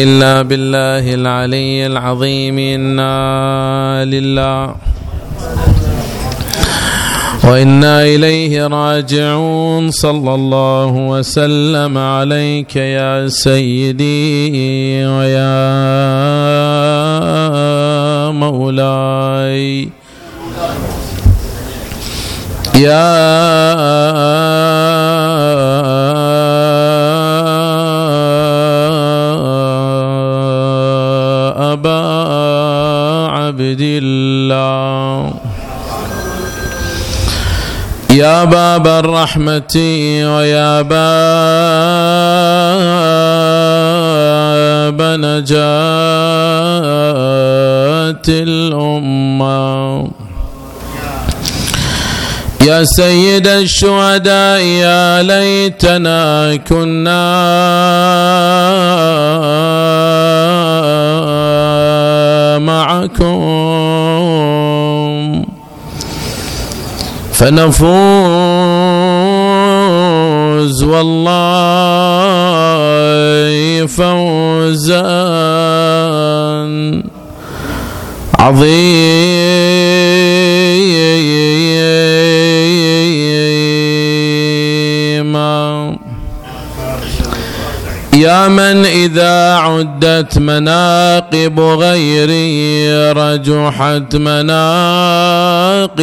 إلا بالله العلي العظيم إنا لله وإنا إليه راجعون صلى الله وسلم عليك يا سيدي ويا مولاي يا عبد الله. يا باب الرحمة ويا باب نجاة الأمة. يا سيد الشهداء يا ليتنا كنا معكم. فنفوز والله فوزا. عظيما من إذا عدت مناقب غيري رجحت مناقبه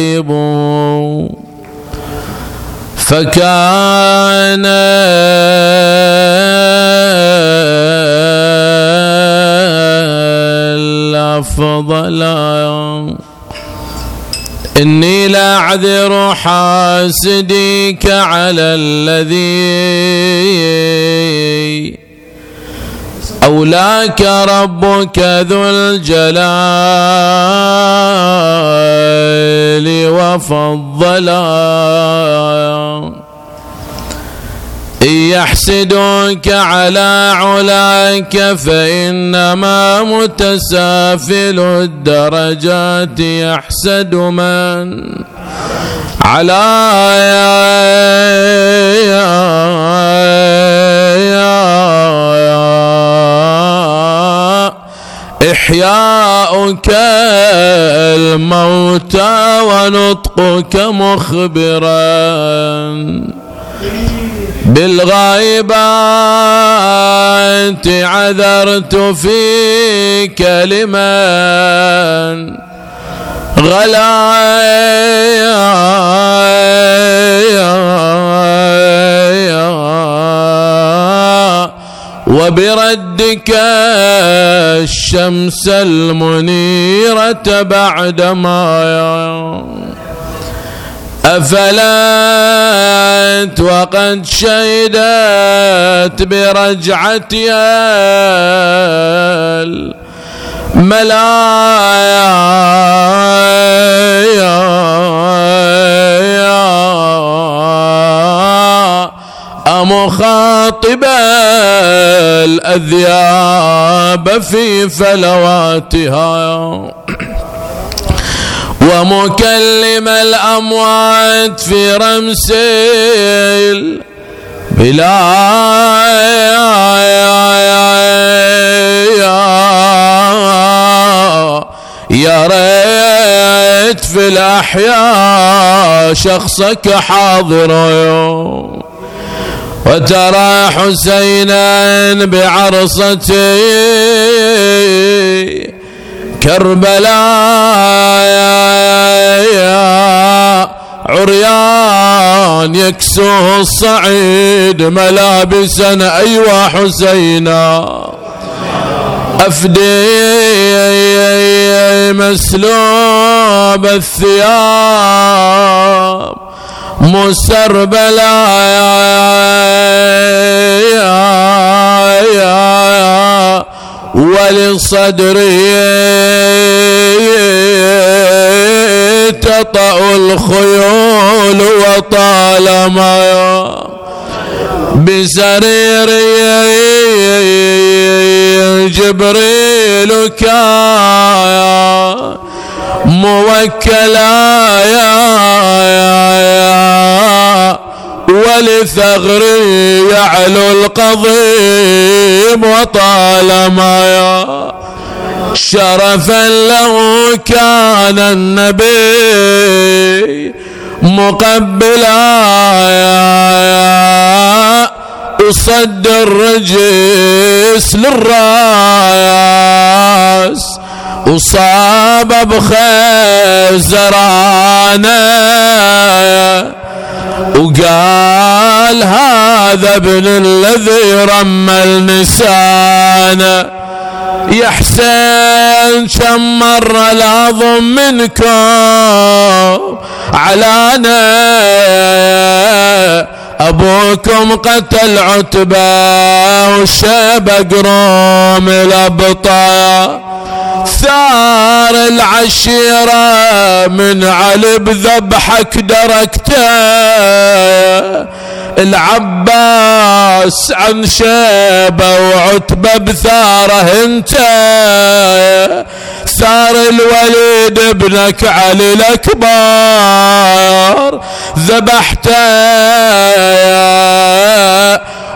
فكان الأفضل إني لا أعذر حاسديك على الذي أولاك ربك ذو الجلال وفضلا. إن يحسدوك على علاك فإنما متسافل الدرجات يحسد من على إحياؤك الموتى ونطقك مخبرا. بالغائبات عذرت في كلمة غلا. وبردك الشمس المنيرة بعدما أفلت وقد شهدت برجعتها الملايا أمخاطب الأذياب في فلواتها. ومكلم الأموات في رمس بلا يا ريت في الأحياء شخصك حاضر. وترى حسينا بعرصتي كربلاء عريان يكسو الصعيد ملابسا. أيوا حسينا أفدي مسلوب الثياب. مسربلا ولصدري تطأ الخيول وطالما بسريري جبريل كان موكلا يا ولثغري يعلو القضيم وطالما يا شرفا له كان النبي مقبلا أصد الرجس للراس. وصاب بخزرانة وقال هذا ابن الذي رمى النسان. يا حسين كم مرة لاظم منكم علانا أبوكم قتل عتبة وشبق روم الابطال ثار العشيرة من علي بذبحك دركته. العباس عن شيبة وعتبة بثاره انت. ثار الوليد ابنك علي الأكبر ذبحته.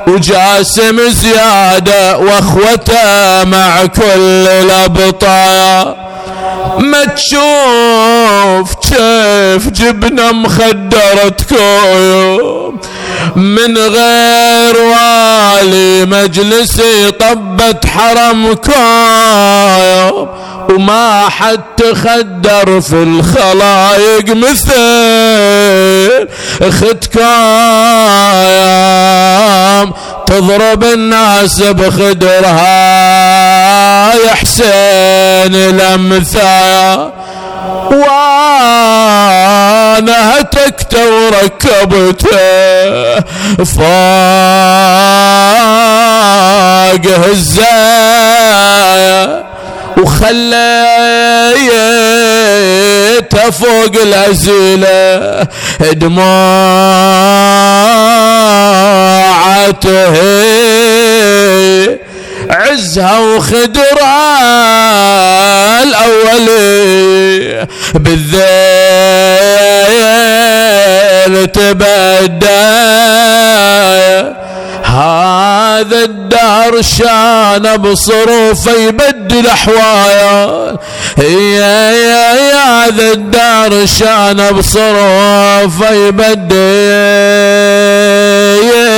وجاسم زيادة وأخوته مع كل الأبطال. ما تشوف كيف جبنا مخدرة كويوم من غير والي مجلسي طبت حرم كويوم وما حد تخدر في الخلايق مثل اخت كايم تضرب الناس بخدرها. يا حسين الأمثال وأنا هتكت وركبته فاق هزايا وخليته فوق الأزيلة دموعته عزها وخدرها الأولي بالذيل تبدأ. هذا الدار شان بصروفه يبدل احوال يا يا يا هذا الدار شان بصروفه يبدل يا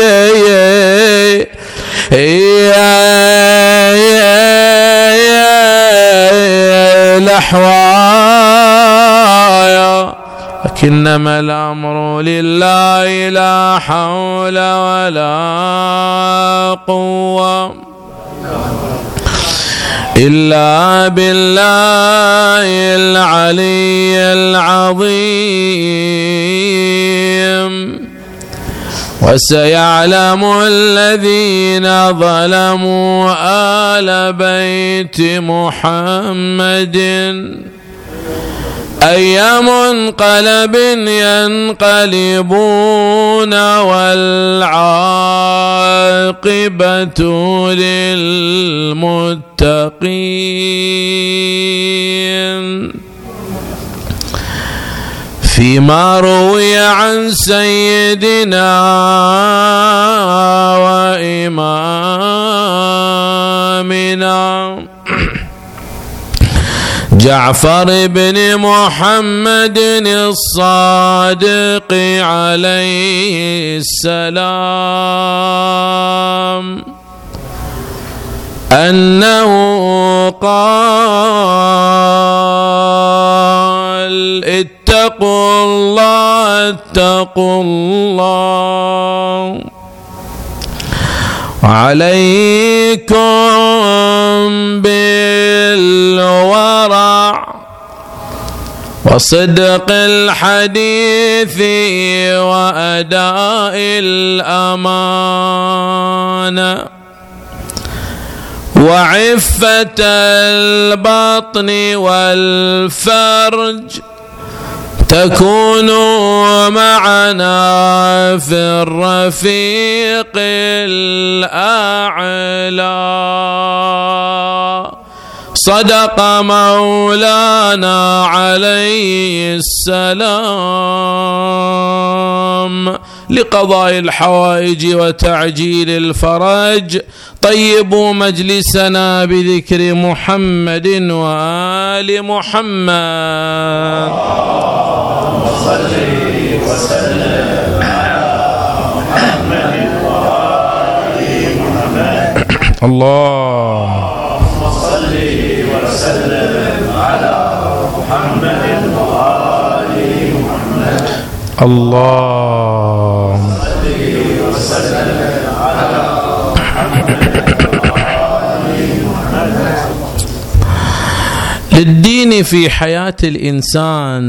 يا يا الاحوال لكنما الأمر لله لا حول ولا قوة إلا بالله العلي العظيم. وسيعلم الذين ظلموا آل بيت محمد أي منقلب ينقلبون والعاقبة للمتقين. فيما روي عن سيدنا وإمامنا جعفر بن محمد الصادق عليه السلام. أنه قال اتقوا الله اتقوا الله. عليكم بالورع وصدق الحديث وأداء الأمانة وعفة البطن والفرج تكونوا معنا في الرفيق الأعلى. صدق مولانا عليه السلام. لقضاء الحوائج وتعجيل الفرج طيبوا مجلسنا بذكر محمد وآل محمد صل وسلم على محمد وآل محمد. الله. وسلم على محمد محمد الله وسلم على للدين في حياة الإنسان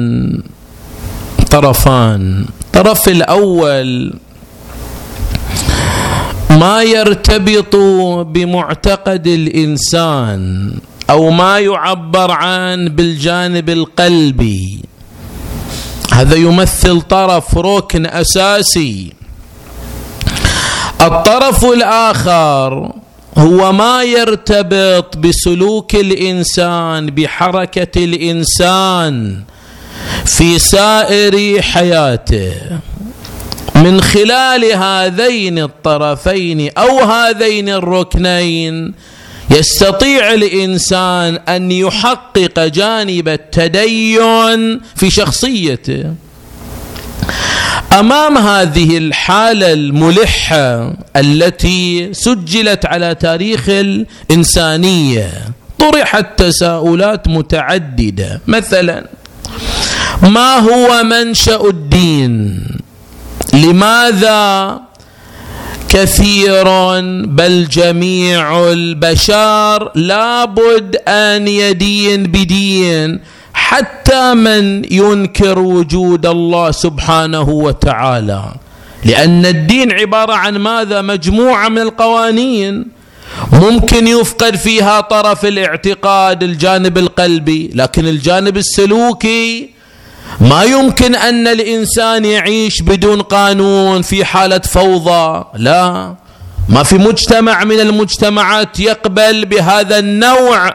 طرفان. الطرف الأول ما يرتبط بمعتقد الإنسان. أو ما يعبر عن بالجانب القلبي. هذا يمثل طرف ركن أساسي. الطرف الآخر هو ما يرتبط بسلوك الإنسان بحركة الإنسان في سائر حياته. من خلال هذين الطرفين أو هذين الركنين يستطيع الإنسان أن يحقق جانب التدين في شخصيته. أمام هذه الحالة الملحة التي سجلت على تاريخ الإنسانية طرحت تساؤلات متعددة. مثلا ما هو منشأ الدين؟ لماذا كثير بل جميع البشر لابد أن يدين بدين حتى من ينكر وجود الله سبحانه وتعالى. لأن الدين عبارة عن ماذا؟ مجموعة من القوانين. ممكن يفقد فيها طرف الاعتقاد الجانب القلبي لكن الجانب السلوكي ما يمكن أن الإنسان يعيش بدون قانون في حالة فوضى. لا. ما في مجتمع من المجتمعات يقبل بهذا النوع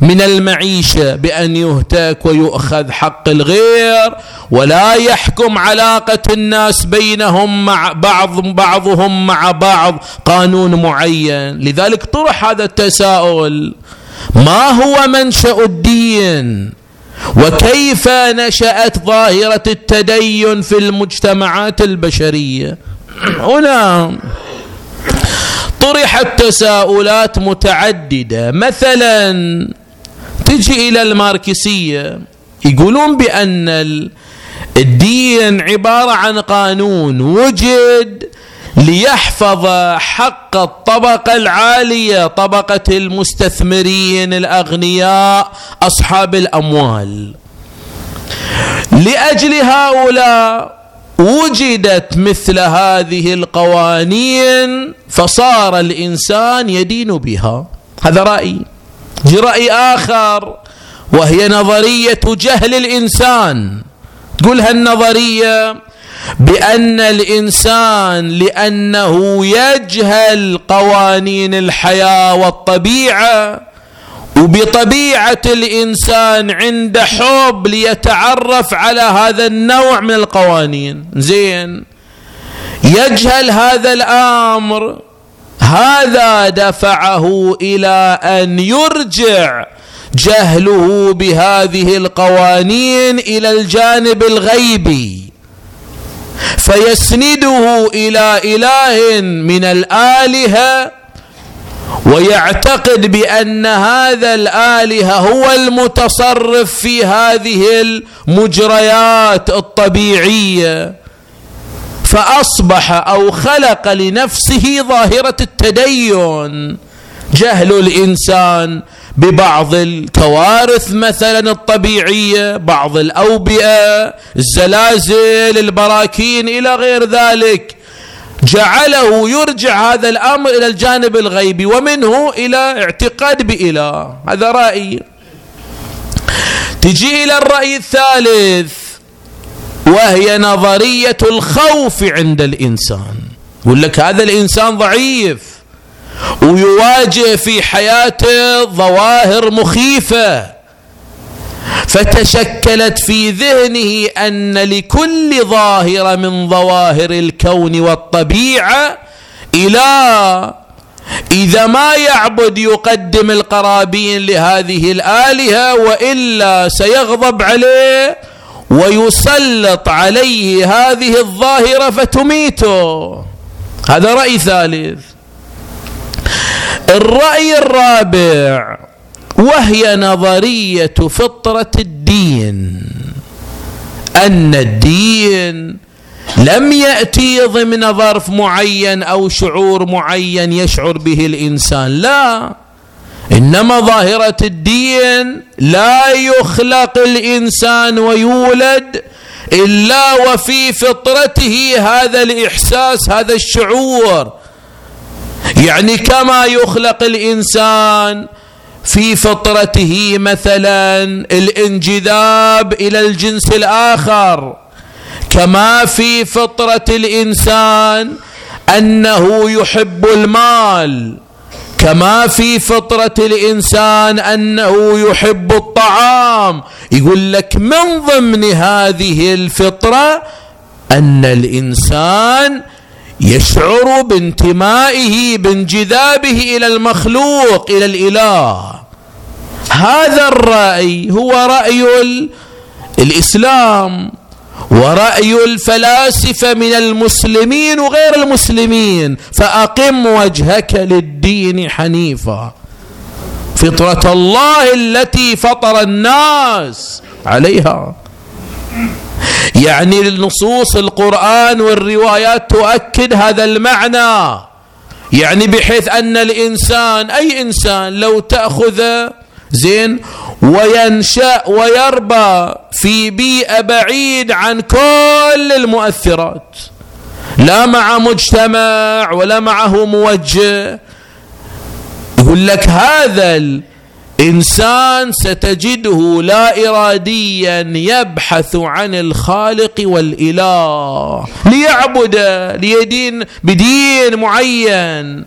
من المعيشة بأن يهتك ويؤخذ حق الغير ولا يحكم علاقة الناس بينهم مع بعض بعضهم مع بعض قانون معين. لذلك طرح هذا التساؤل. ما هو منشأ الدين؟ وكيف نشأت ظاهرة التدين في المجتمعات البشرية؟ هنا طرحت تساؤلات متعددة. مثلا تجي إلى الماركسية يقولون بأن الدين عبارة عن قانون وجد ليحفظ حق الطبقة العالية طبقة المستثمرين الأغنياء أصحاب الأموال. لأجل هؤلاء وجدت مثل هذه القوانين فصار الإنسان يدين بها. هذا رأيي. جي رأي آخر وهي نظرية جهل الإنسان. تقول هالنظرية بأن الإنسان لأنه يجهل قوانين الحياة والطبيعة وبطبيعة الإنسان عند حب ليتعرف على هذا النوع من القوانين. زين. يجهل هذا الأمر. هذا دفعه إلى أن يرجع جهله بهذه القوانين إلى الجانب الغيبي. فيسنده إلى إله من الآلهة ويعتقد بأن هذا الاله هو المتصرف في هذه المجريات الطبيعية. فأصبح أو خلق لنفسه ظاهرة التدين. جهل الإنسان ببعض الكوارث مثلا الطبيعية بعض الأوبئة الزلازل البراكين إلى غير ذلك. جعله يرجع هذا الأمر إلى الجانب الغيبي ومنه إلى اعتقاد بإله. هذا رأيي. تجي إلى الرأي الثالث وهي نظرية الخوف عند الإنسان. يقول لك هذا الإنسان ضعيف. ويواجه في حياته ظواهر مخيفة. فتشكلت في ذهنه أن لكل ظاهره من ظواهر الكون والطبيعة اله إذا ما يعبد يقدم القرابين لهذه الآلهة وإلا سيغضب عليه ويسلط عليه هذه الظاهرة فتميته. هذا رأي ثالث. الرأي الرابع وهي نظرية فطرة الدين. أن الدين لم يأتي ضمن ظرف معين أو شعور معين يشعر به الإنسان لا. إنما ظاهرة الدين لا يخلق الإنسان ويولد إلا وفي فطرته هذا الإحساس هذا الشعور. يعني كما يخلق الإنسان في فطرته مثلا الانجذاب إلى الجنس الآخر كما في فطرة الإنسان أنه يحب المال كما في فطرة الإنسان أنه يحب الطعام. يقول لك من ضمن هذه الفطرة أن الإنسان يشعر بانتمائه بانجذابه إلى المخلوق إلى الإله. هذا الرأي هو رأي الإسلام ورأي الفلاسفة من المسلمين وغير المسلمين. فأقم وجهك للدين حنيفا. فطرة الله التي فطر الناس عليها. يعني النصوص القرآن والروايات تؤكد هذا المعنى. يعني بحيث أن الإنسان أي إنسان لو تأخذ زين وينشأ ويربى في بيئة بعيد عن كل المؤثرات لا مع مجتمع ولا معه موجه يقول لك هذا الانسان ستجده لا اراديا يبحث عن الخالق والإله. ليعبد ليدين بدين معين.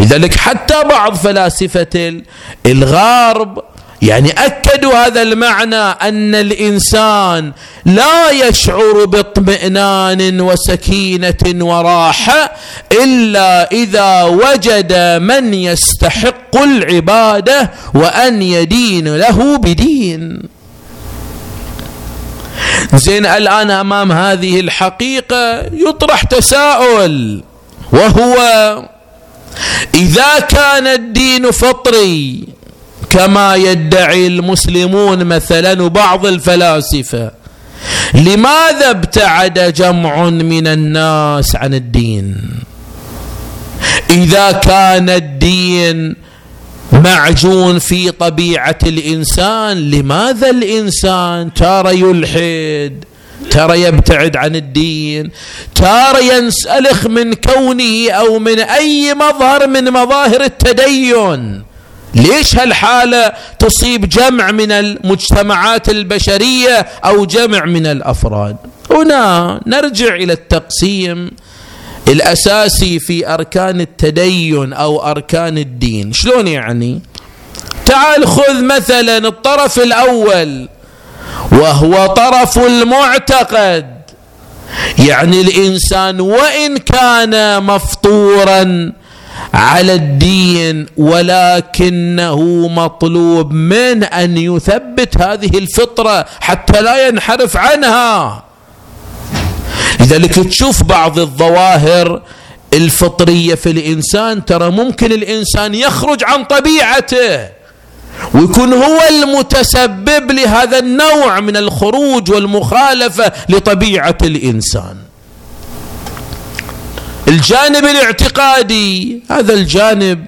لذلك حتى بعض فلاسفة الغرب يعني أكدوا هذا المعنى أن الإنسان لا يشعر باطمئنان وسكينة وراحة إلا إذا وجد من يستحق العبادة وأن يدين له بدين. زين الآن أمام هذه الحقيقة يطرح تساؤل وهو إذا كان الدين فطري كما يدعي المسلمون مثلا وبعض الفلاسفة. لماذا ابتعد جمع من الناس عن الدين؟ إذا كان الدين معجون في طبيعة الإنسان لماذا الإنسان ترى يلحد ترى يبتعد عن الدين ترى ينسلخ من كونه أو من أي مظهر من مظاهر التدين؟ ليش هالحالة تصيب جمع من المجتمعات البشرية أو جمع من الأفراد؟ هنا نرجع إلى التقسيم الأساسي في أركان التدين أو أركان الدين. شلون يعني؟ تعال خذ مثلا الطرف الأول وهو طرف المعتقد. يعني الإنسان وإن كان مفطورا على الدين ولكنه مطلوب من أن يثبت هذه الفطرة حتى لا ينحرف عنها. لذلك تشوف بعض الظواهر الفطرية في الإنسان ترى ممكن الإنسان يخرج عن طبيعته ويكون هو المتسبب لهذا النوع من الخروج والمخالفة لطبيعة الإنسان. الجانب الاعتقادي هذا الجانب.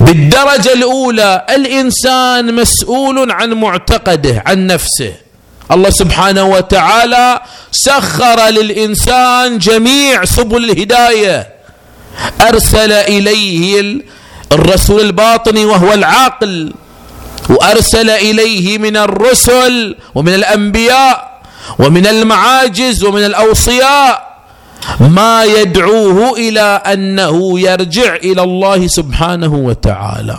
بالدرجة الأولى الإنسان مسؤول عن معتقده عن نفسه. الله سبحانه وتعالى سخر للإنسان جميع سبل الهداية. أرسل إليه الرسول الباطني وهو العقل وأرسل إليه من الرسل ومن الأنبياء ومن المعاجز ومن الأوصياء. ما يدعوه إلى أنه يرجع إلى الله سبحانه وتعالى.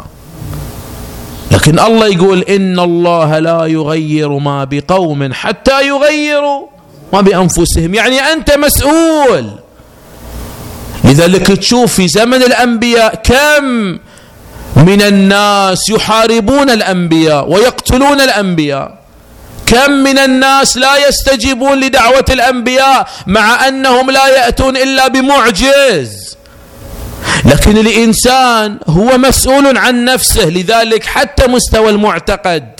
لكن الله يقول إن الله لا يغير ما بقوم حتى يغيروا ما بأنفسهم. يعني أنت مسؤول. لذلك تشوف في زمن الأنبياء كم من الناس يحاربون الأنبياء ويقتلون الأنبياء. كم من الناس لا يستجيبون لدعوة الأنبياء مع أنهم لا يأتون إلا بمعجز. لكن الإنسان هو مسؤول عن نفسه لذلك حتى مستوى المعتقد.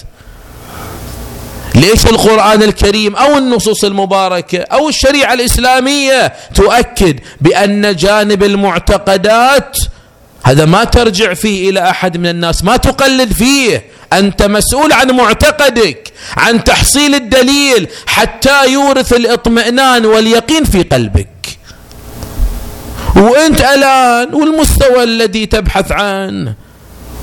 ليش القرآن الكريم أو النصوص المباركة أو الشريعة الإسلامية تؤكد بأن جانب المعتقدات هذا ما ترجع فيه إلى أحد من الناس ما تقلد فيه. أنت مسؤول عن معتقدك عن تحصيل الدليل حتى يورث الاطمئنان واليقين في قلبك. وأنت الآن والمستوى الذي تبحث عنه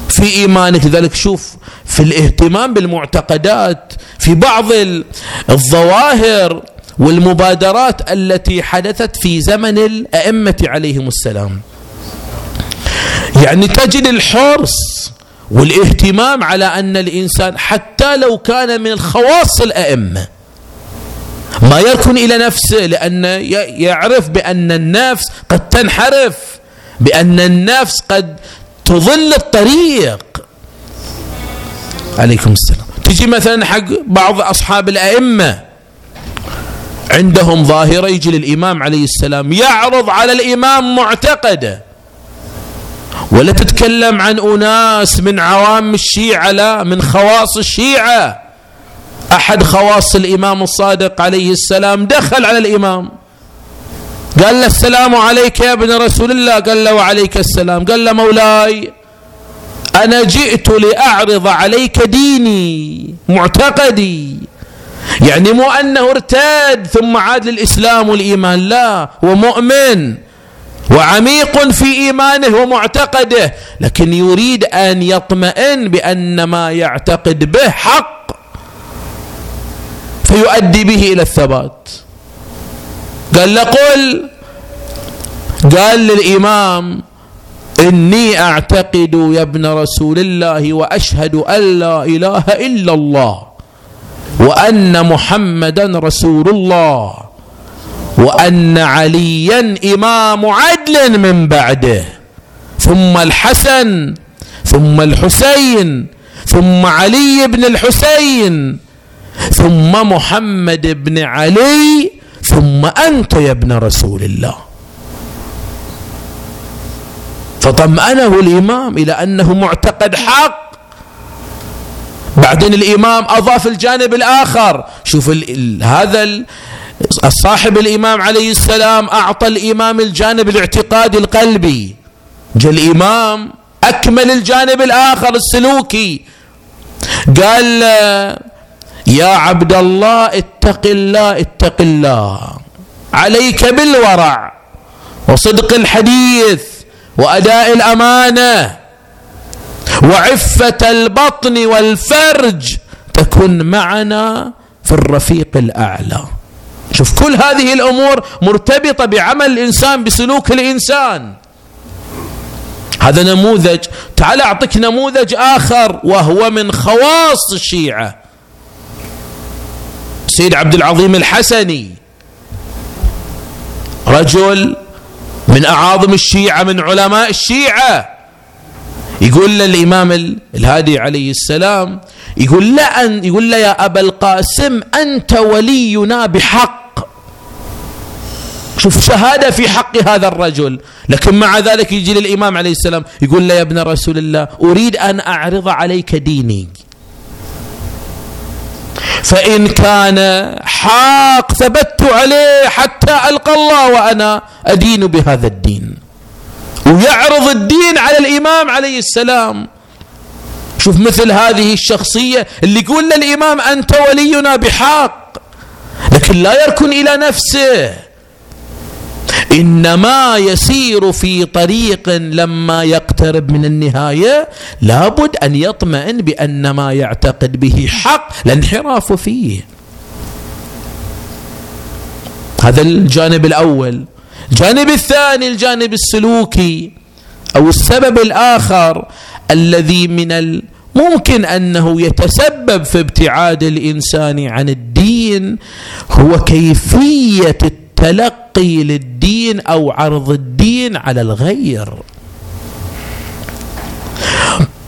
في إيمانك لذلك شوف في الاهتمام بالمعتقدات في بعض الظواهر والمبادرات التي حدثت في زمن الأئمة عليهم السلام. يعني تجد الحرص والاهتمام على أن الإنسان حتى لو كان من الخواص الأئمة ما يركن إلى نفسه لأن يعرف بأن النفس قد تنحرف بأن النفس قد تظل الطريق. عليكم السلام. تجي مثلا حق بعض أصحاب الأئمة عندهم ظاهرة يجي للإمام عليه السلام يعرض على الإمام معتقده ولا تتكلم عن أناس من عوام الشيعة لا من خواص الشيعة. أحد خواص الإمام الصادق عليه السلام دخل على الإمام. قال له السلام عليك يا ابن رسول الله. قال له وعليك السلام. قال له مولاي أنا جئت لأعرض عليك ديني معتقدي. يعني مو أنه ارتد ثم عاد للإسلام والإيمان لا هو مؤمن. وعميق في إيمانه ومعتقده لكن يريد أن يطمئن بأن ما يعتقد به حق فيؤدي به إلى الثبات. قال له قل قال للإمام إني أعتقد يا ابن رسول الله وأشهد أن لا إله إلا الله وأن محمدا رسول الله. وأن عليا إمام عدل من بعده ثم الحسن ثم الحسين ثم علي بن الحسين ثم محمد بن علي ثم أنت يا ابن رسول الله. فطمأنه الإمام إلى أنه معتقد حق. بعدين الإمام أضاف الجانب الآخر. شوف هذا الصاحب الإمام عليه السلام أعطى الإمام الجانب الاعتقادي القلبي. جاء الإمام أكمل الجانب الآخر السلوكي. قال يا عبد الله اتق الله اتق الله. عليك بالورع وصدق الحديث وأداء الأمانة وعفة البطن والفرج تكن معنا في الرفيق الأعلى. شوف كل هذه الأمور مرتبطة بعمل الإنسان بسلوك الإنسان. هذا نموذج. تعال أعطيك نموذج آخر وهو من خواص الشيعة. سيد عبد العظيم الحسني. رجل من أعاظم الشيعة من علماء الشيعة. يقول للإمام الهادي عليه السلام يقول لا يقول له يا أبا القاسم أنت ولينا بحق. شوف شهادة في حق هذا الرجل. لكن مع ذلك يجي للإمام عليه السلام يقول له يا ابن رسول الله أريد أن أعرض عليك ديني. فإن كان حاق ثبت عليه حتى ألقى الله وأنا أدين بهذا الدين. ويعرض الدين على الإمام عليه السلام. شوف مثل هذه الشخصية اللي يقول للإمام أنت ولينا بحق لكن لا يركن إلى نفسه. إنما يسير في طريق لما يقترب من النهاية لابد أن يطمئن بأن ما يعتقد به حق لا انحراف فيه. هذا الجانب الأول. الجانب الثاني الجانب السلوكي أو السبب الآخر الذي من الممكن أنه يتسبب في ابتعاد الإنسان عن الدين هو كيفية التلقي للدين أو عرض الدين على الغير.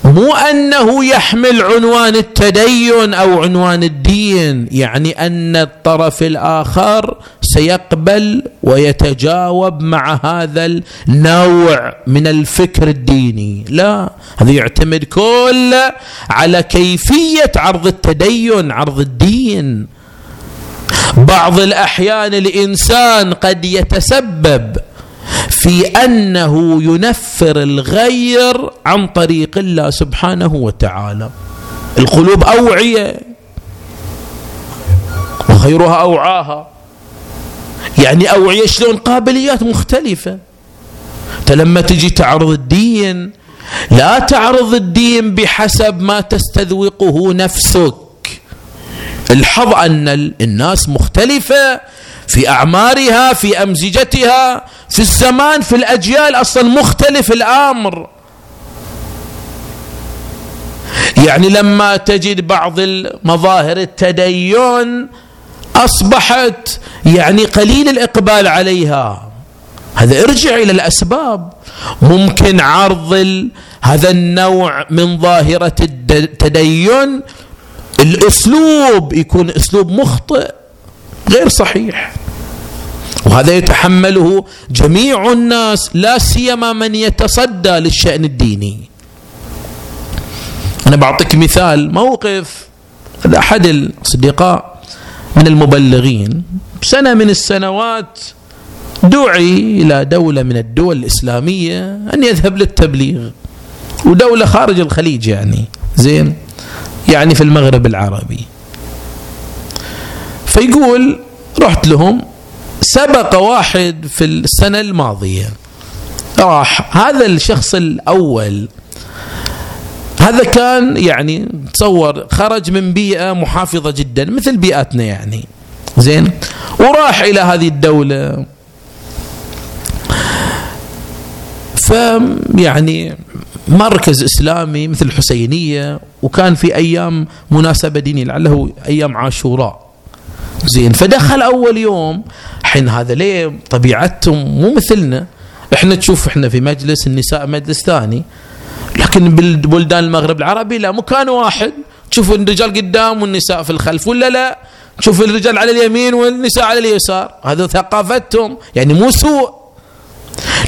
مو أنه يحمل عنوان التدين أو عنوان الدين يعني أن الطرف الآخر سيقبل ويتجاوب مع هذا النوع من الفكر الديني. لا هذا يعتمد كله على كيفية عرض التدين عرض الدين. بعض الأحيان الإنسان قد يتسبب في أنه ينفر الغير عن طريق الله سبحانه وتعالى. القلوب أوعية وخيرها أوعاها. يعني أوعية شلون؟ قابليات مختلفة. أنت لما تجي تعرض الدين لا تعرض الدين بحسب ما تستذوقه نفسك. الحظ أن الناس مختلفة في أعمارها في أمزجتها في الزمان في الأجيال أصلا مختلف الأمر. يعني لما تجد بعض المظاهر التدين أصبحت يعني قليل الإقبال عليها. هذا ارجع إلى الأسباب. ممكن عرض هذا النوع من ظاهرة التدين الأسلوب يكون أسلوب مخطئ غير صحيح. وهذا يتحمله جميع الناس لا سيما من يتصدى للشأن الديني. أنا بعطيك مثال موقف أحد الأصدقاء من المبلغين. سنة من السنوات دعي إلى دولة من الدول الإسلامية أن يذهب للتبليغ. ودولة خارج الخليج يعني. زين؟ يعني في المغرب العربي. فيقول رحت لهم سبق واحد في السنة الماضية راح هذا الشخص الأول هذا كان يعني تصور خرج من بيئة محافظة جدا مثل بيئتنا يعني زين وراح إلى هذه الدولة فيعني مركز إسلامي مثل الحسينية وكان في أيام مناسبة دينية لعله أيام عاشوراء. زين فدخل أول يوم حين هذا ليه طبيعتهم مو مثلنا؟ إحنا تشوف إحنا في مجلس النساء مجلس ثاني لكن بالبلدان المغرب العربي لا مكان واحد. تشوف الرجال قدام والنساء في الخلف ولا لا؟ تشوف الرجال على اليمين والنساء على اليسار. هذا ثقافتهم يعني مو سوء.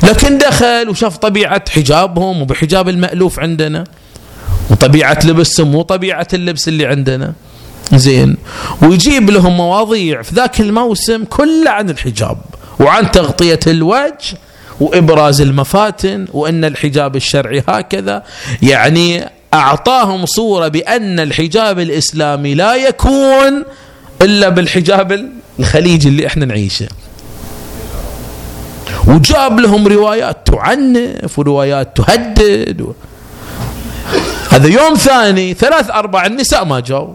لكن دخل وشاف طبيعة حجابهم وبحجاب المألوف عندنا وطبيعة لبسهم مو طبيعة اللبس اللي عندنا. زين. ويجيب لهم مواضيع في ذاك الموسم كله عن الحجاب وعن تغطية الوجه وإبراز المفاتن وأن الحجاب الشرعي هكذا. يعني أعطاهم صورة بأن الحجاب الإسلامي لا يكون إلا بالحجاب الخليجي اللي إحنا نعيشه. وجاب لهم روايات تعنف وروايات تهدد و... هذا يوم ثاني ثلاث أربع النساء ما جاوا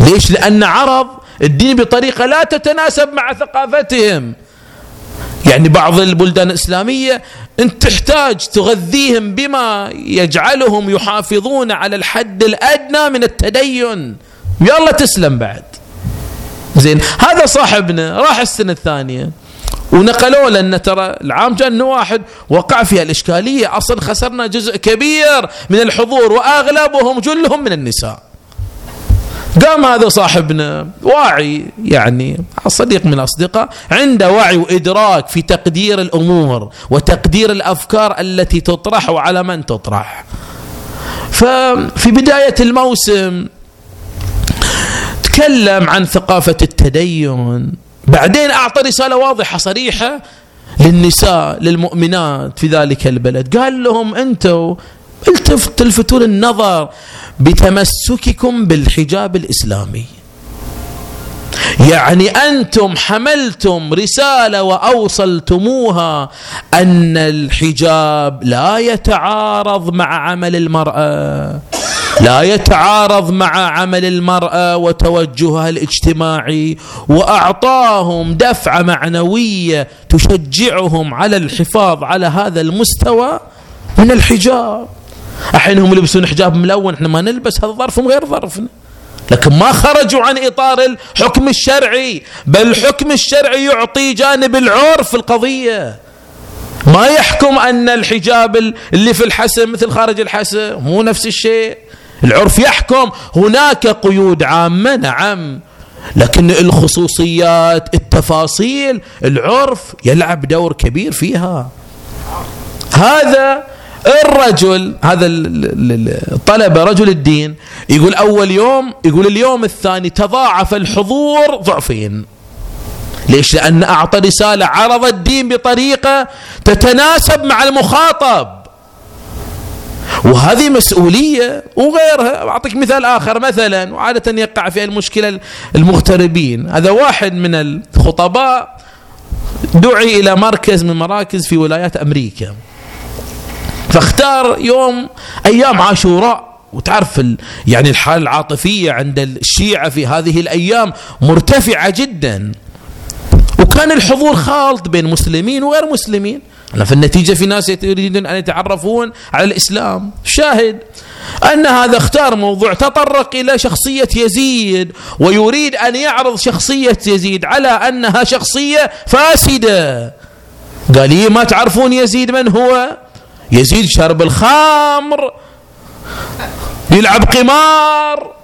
ليش؟ لأن عرض الدين بطريقة لا تتناسب مع ثقافتهم. يعني بعض البلدان الإسلامية أنت تحتاج تغذيهم بما يجعلهم يحافظون على الحد الأدنى من التدين. يلا تسلم بعد. زين هذا صاحبنا راح السنة الثانية. ونقلوا لنا ترى العام جاء واحد وقع فيها الإشكالية. أصلا خسرنا جزء كبير من الحضور وأغلبهم جلهم من النساء. قام هذا صاحبنا واعي يعني صديق من الأصدقاء عنده وعي وإدراك في تقدير الأمور وتقدير الأفكار التي تطرح وعلى من تطرح. ففي بداية الموسم تكلم عن ثقافة التدين. بعدين أعطى رسالة واضحة صريحة للنساء للمؤمنات في ذلك البلد. قال لهم أنتم تلفتون النظر بتمسككم بالحجاب الإسلامي. يعني أنتم حملتم رسالة وأوصلتموها أن الحجاب لا يتعارض مع عمل المرأة. لا يتعارض مع عمل المرأة وتوجهها الاجتماعي وأعطاهم دفعة معنوية تشجعهم على الحفاظ على هذا المستوى من الحجاب. الحين هم يلبسون حجاب ملون إحنا ما نلبس هذا ظرفهم غير ظرفنا لكن ما خرجوا عن إطار الحكم الشرعي بل الحكم الشرعي يعطي جانب العرف في القضية. ما يحكم أن الحجاب اللي في الحسم مثل خارج الحسم مو نفس الشيء. العرف يحكم. هناك قيود عامة نعم. لكن الخصوصيات التفاصيل العرف يلعب دور كبير فيها. هذا الرجل هذا الطلبة رجل الدين يقول أول يوم يقول اليوم الثاني تضاعف الحضور ضعفين. ليش؟ لأن أعطى رسالة عرض الدين بطريقة تتناسب مع المخاطب. وهذه مسؤولية وغيرها. أعطيك مثال آخر مثلا وعادة يقع في المشكلة المغتربين. هذا واحد من الخطباء دعي إلى مركز من مراكز في ولايات أمريكا. فاختار يوم أيام عاشوراء. وتعرف يعني الحالة العاطفية عند الشيعة في هذه الأيام مرتفعة جدا. وكان الحضور خالط بين مسلمين وغير مسلمين. في النتيجة في ناس يريدون أن يتعرفون على الإسلام. شاهد أن هذا اختار موضوع تطرق إلى شخصية يزيد ويريد أن يعرض شخصية يزيد على أنها شخصية فاسدة. قال لي ما تعرفون يزيد من هو؟ يزيد شرب الخمر يلعب قمار.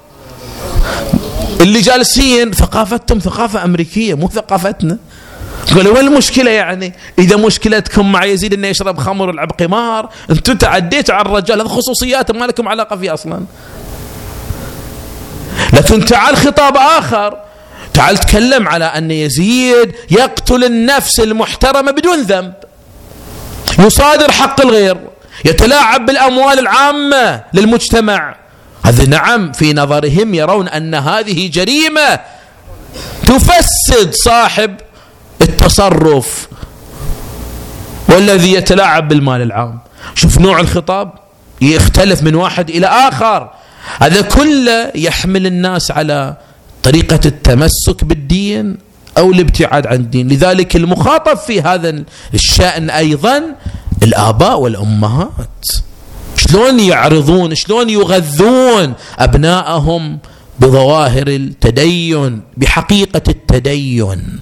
اللي جالسين ثقافتهم ثقافة أمريكية مو ثقافتنا. قالوا وين المشكلة يعني؟ إذا مشكلتكم مع يزيد أنه يشرب خمر ويلعب قمار. أنتم تعديتوا على الرجال هذه خصوصيات ما لكم علاقة فيه أصلا. لكن تعال خطاب آخر. تعال تكلم على أن يزيد يقتل النفس المحترمة بدون ذنب. يصادر حق الغير يتلاعب بالأموال العامة للمجتمع. هذا نعم في نظرهم يرون أن هذه جريمة تفسد صاحب التصرف والذي يتلاعب بالمال العام. شوف نوع الخطاب يختلف من واحد إلى آخر. هذا كله يحمل الناس على طريقة التمسك بالدين أو الابتعاد عن الدين. لذلك المخاطب في هذا الشأن أيضا الآباء والأمهات. شلون يعرضون شلون يغذون أبنائهم بظواهر التدين بحقيقة التدين.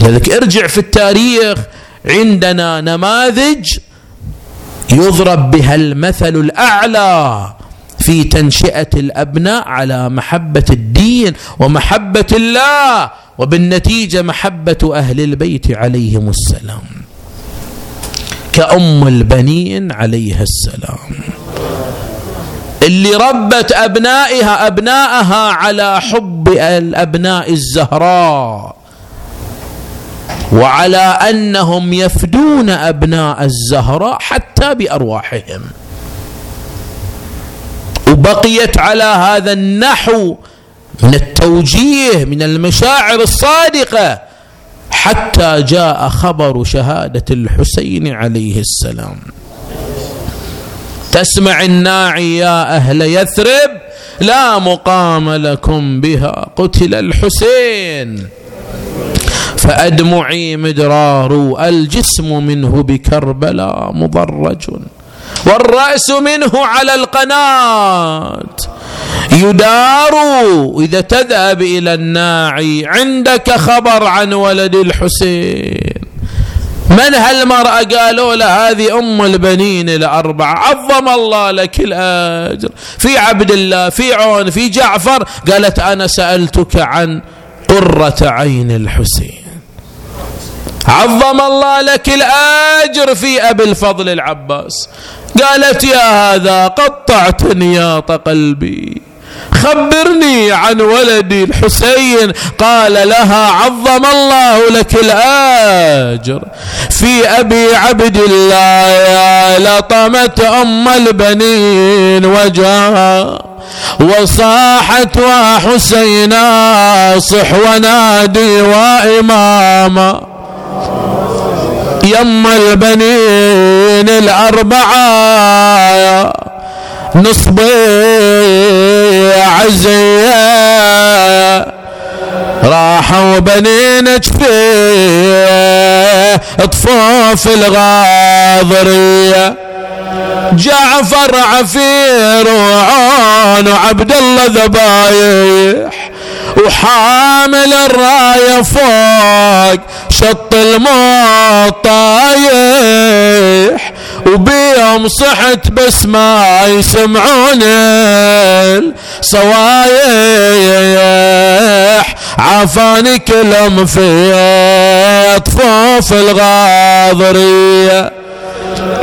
لذلك ارجع في التاريخ عندنا نماذج يضرب بها المثل الأعلى في تنشئة الأبناء على محبة الدين ومحبة الله وبالنتيجة محبة أهل البيت عليهم السلام. كأم البنين عليها السلام. اللي ربت أبنائها أبنائها على حب الأبناء الزهراء. وعلى أنهم يفدون أبناء الزهراء حتى بأرواحهم. وبقيت على هذا النحو من التوجيه من المشاعر الصادقة حتى جاء خبر شهادة الحسين عليه السلام. تسمع الناعي يا أهل يثرب لا مقام لكم بها قتل الحسين. فأدمعي مدرار الجسم منه بكربلاء مضرج. والرأس منه على القناة. يدار إذا تذهب إلى الناعي عندك خبر عن ولد الحسين. من هالمرأة؟ قالوا له هذه أم البنين الأربعة. عظم الله لك الأجر. في عبد الله في عون في جعفر. قالت أنا سألتك عن قرة عين الحسين. عظم الله لك الأجر في أبي الفضل العباس. قالت يا هذا قطعت نياط قلبي. خبرني عن ولدي الحسين. قال لها عظم الله لك الآجر في أبي عبد الله. يا لطمت أم البنين وجاها وصاحت وحسينا صح ونادي وإماما. يم البنين الأربعة نصبي عزية. راحوا بنين جفية طفوف الغاضرية. جعفر عفير وعون وعبد الله ذبايح وحامل الراية فوق شط الموت طايح وبيهم صحت بس ما يسمعون الصوايح عافاني كلهم في طفوف الغاضرية.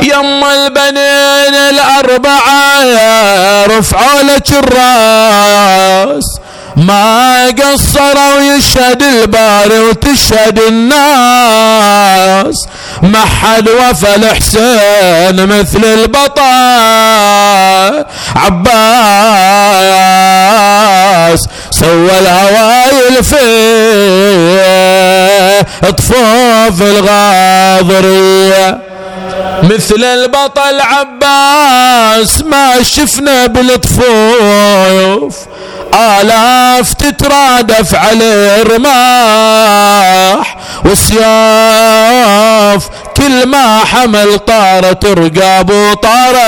يم البنين الأربعة رفعوا لك الراس. ما قصروا يشهد الباري وتشهد الناس. ما حد وفى الحسين مثل البطل عباس سوى الهوايل في طفوف الغاضرية. مثل البطل عباس ما شفنا بالطفوف آلاف تترادف عليه رماح وسياف كل ما حمل طارت رقاب وطارت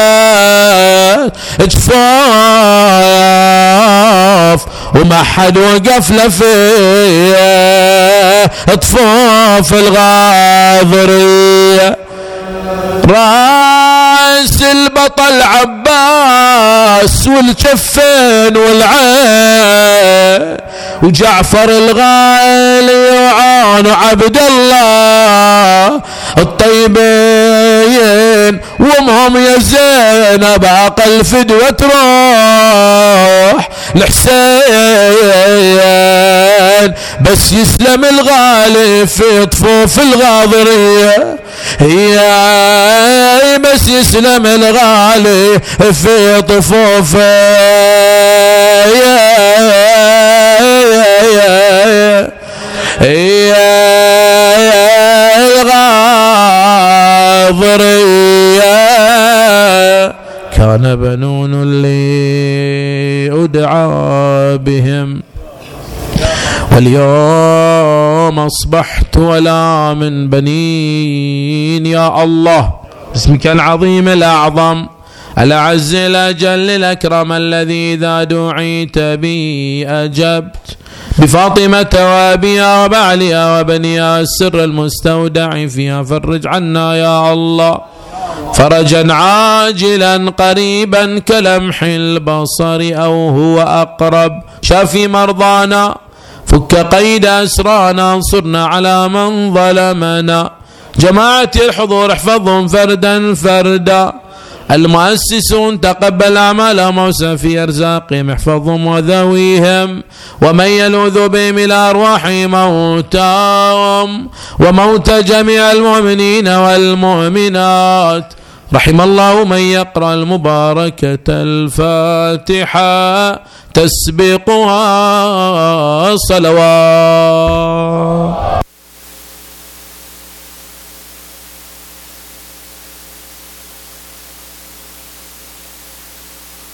جفاف وما حد وقف له في طفوف الغاضريه راس البطل عباس والكفين والعين وجعفر الغالي وعان عبد الله الطيبين. وامهم يا زينب أقل فدوة تروح الحسين بس يسلم الغالي في طفوف الغاضرية. هي بس يسلم الغالي في طفوف هي الغاضرية. كان بنون لي أدعى بهم. واليوم أصبحت ولا من بنين. يا الله اسمك العظيم الأعظم الأعز الأجل الأكرم الذي إذا دعيت بي أجبت. بفاطمة وأبيها وبعلها وبنيها السر المستودع فيها فرج عنا يا الله. فرجا عاجلا قريبا كلمح البصر أو هو أقرب. شافي مرضانا فك قيد أسرانا انصرنا على من ظلمنا. جماعة الحضور احفظهم فردا فردا. المؤسسون تقبل أعمالهم وسع في أرزاقهم احفظهم وذويهم. ومن يلوذ بهم إلى أرواح موتاهم. وموت جميع المؤمنين والمؤمنات. رحم الله من يقرأ المباركة الفاتحة تسبقها صلوات.